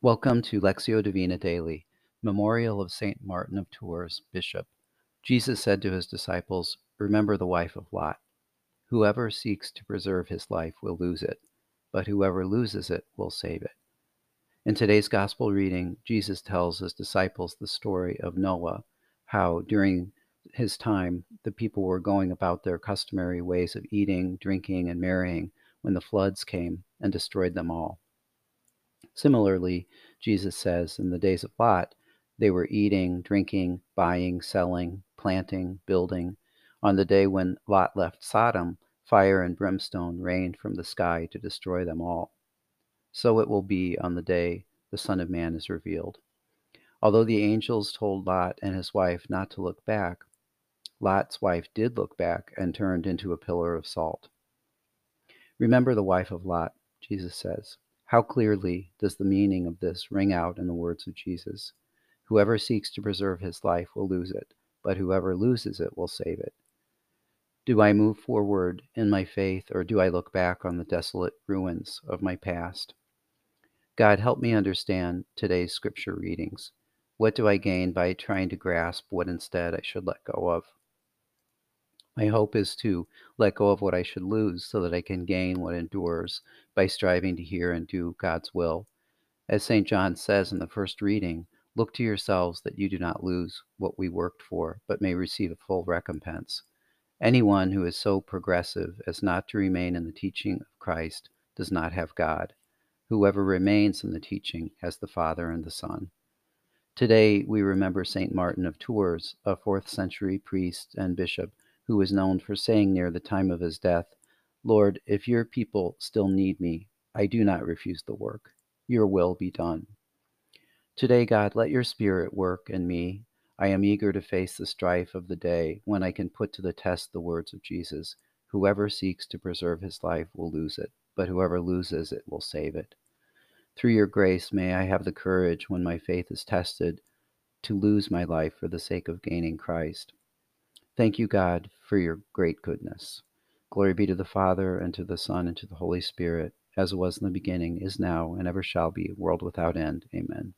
Welcome to Lectio Divina Daily, Memorial of St. Martin of Tours, Bishop. Jesus said to his disciples, Remember the wife of Lot. Whoever seeks to preserve his life will lose it, but whoever loses it will save it. In today's Gospel reading, Jesus tells his disciples the story of Noah, how during his time the people were going about their customary ways of eating, drinking, and marrying when the floods came and destroyed them all. Similarly, Jesus says, in the days of Lot, they were eating, drinking, buying, selling, planting, building. On the day when Lot left Sodom, fire and brimstone rained from the sky to destroy them all. So it will be on the day the Son of Man is revealed. Although the angels told Lot and his wife not to look back, Lot's wife did look back and turned into a pillar of salt. Remember the wife of Lot, Jesus says. How clearly does the meaning of this ring out in the words of Jesus? Whoever seeks to preserve his life will lose it, but whoever loses it will save it. Do I move forward in my faith, or do I look back on the desolate ruins of my past? God, help me understand today's scripture readings. What do I gain by trying to grasp what instead I should let go of? My hope is to let go of what I should lose so that I can gain what endures by striving to hear and do God's will. As St. John says in the first reading, look to yourselves that you do not lose what we worked for, but may receive a full recompense. Anyone who is so progressive as not to remain in the teaching of Christ does not have God. Whoever remains in the teaching has the Father and the Son. Today we remember St. Martin of Tours, a fourth century priest and bishop who was known for saying near the time of his death, Lord, if your people still need me, I do not refuse the work. Your will be done. Today, God, let your spirit work in me. I am eager to face the strife of the day when I can put to the test the words of Jesus Whoever seeks to preserve his life will lose it, but whoever loses it will save it. Through your grace, may I have the courage when my faith is tested to lose my life for the sake of gaining Christ. Thank you, God, for your great goodness. Glory be to the Father, and to the Son, and to the Holy Spirit, as it was in the beginning, is now, and ever shall be, world without end. Amen.